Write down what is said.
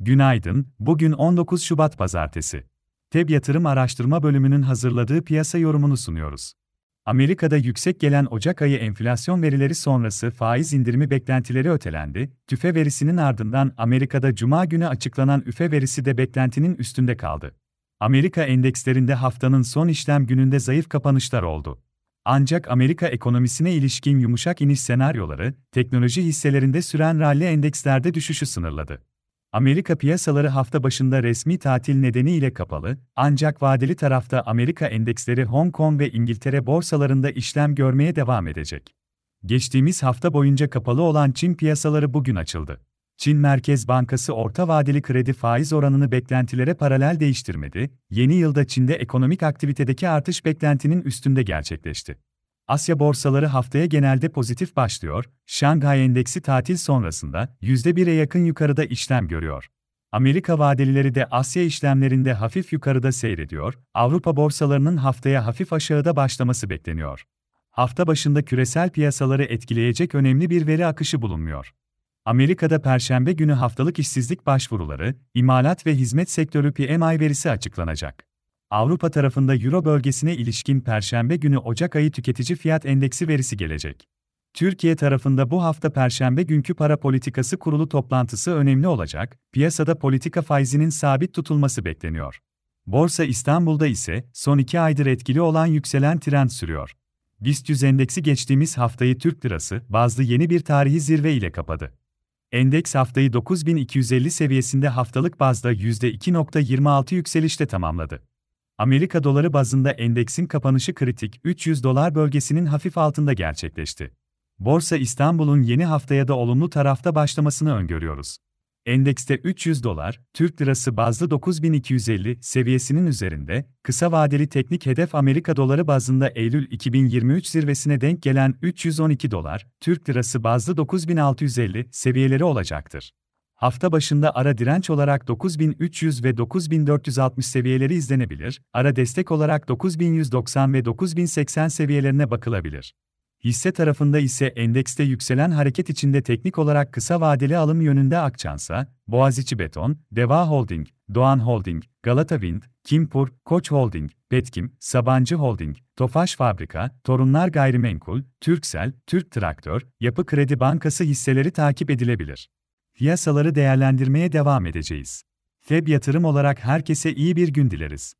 Günaydın, bugün 19 Şubat Pazartesi. TEB Yatırım Araştırma Bölümünün hazırladığı piyasa yorumunu sunuyoruz. Amerika'da yüksek gelen Ocak ayı enflasyon verileri sonrası faiz indirimi beklentileri ötelendi, tüfe verisinin ardından Amerika'da Cuma günü açıklanan üfe verisi de beklentinin üstünde kaldı. Amerika endekslerinde haftanın son işlem gününde zayıf kapanışlar oldu. Ancak Amerika ekonomisine ilişkin yumuşak iniş senaryoları, teknoloji hisselerinde süren rally endekslerde düşüşü sınırladı. Amerika piyasaları hafta başında resmi tatil nedeniyle kapalı, ancak vadeli tarafta Amerika endeksleri Hong Kong ve İngiltere borsalarında işlem görmeye devam edecek. Geçtiğimiz hafta boyunca kapalı olan Çin piyasaları bugün açıldı. Çin Merkez Bankası orta vadeli kredi faiz oranını beklentilere paralel değiştirmedi, yeni yılda Çin'de ekonomik aktivitedeki artış beklentinin üstünde gerçekleşti. Asya borsaları haftaya genelde pozitif başlıyor, Şanghay Endeksi tatil sonrasında %1'e yakın yukarıda işlem görüyor. Amerika vadelileri de Asya işlemlerinde hafif yukarıda seyrediyor, Avrupa borsalarının haftaya hafif aşağıda başlaması bekleniyor. Hafta başında küresel piyasaları etkileyecek önemli bir veri akışı bulunmuyor. Amerika'da Perşembe günü haftalık işsizlik başvuruları, imalat ve hizmet sektörü PMI verisi açıklanacak. Avrupa tarafında Euro bölgesine ilişkin Perşembe günü Ocak ayı tüketici fiyat endeksi verisi gelecek. Türkiye tarafında bu hafta Perşembe günkü para politikası kurulu toplantısı önemli olacak, piyasada politika faizinin sabit tutulması bekleniyor. Borsa İstanbul'da ise son iki aydır etkili olan yükselen trend sürüyor. BIST 100 endeksi geçtiğimiz haftayı Türk lirası bazlı yeni bir tarihi zirve ile kapadı. Endeks haftayı 9250 seviyesinde haftalık bazda %2.26 yükselişte tamamladı. Amerika doları bazında endeksin kapanışı kritik 300 dolar bölgesinin hafif altında gerçekleşti. Borsa İstanbul'un yeni haftaya da olumlu tarafta başlamasını öngörüyoruz. Endekste 300 dolar, Türk lirası bazlı 9250 seviyesinin üzerinde, kısa vadeli teknik hedef Amerika doları bazında Eylül 2023 zirvesine denk gelen 312 dolar, Türk lirası bazlı 9650 seviyeleri olacaktır. Hafta başında ara direnç olarak 9300 ve 9460 seviyeleri izlenebilir, ara destek olarak 9190 ve 9080 seviyelerine bakılabilir. Hisse tarafında ise endekste yükselen hareket içinde teknik olarak kısa vadeli alım yönünde Akçansa, Boğaziçi Beton, Deva Holding, Doğan Holding, Galata Wind, Kimpur, Koç Holding, Petkim, Sabancı Holding, Tofaş Fabrika, Torunlar Gayrimenkul, Türksel, Türk Traktör, Yapı Kredi Bankası hisseleri takip edilebilir. Piyasaları değerlendirmeye devam edeceğiz. Feb yatırım olarak herkese iyi bir gün dileriz.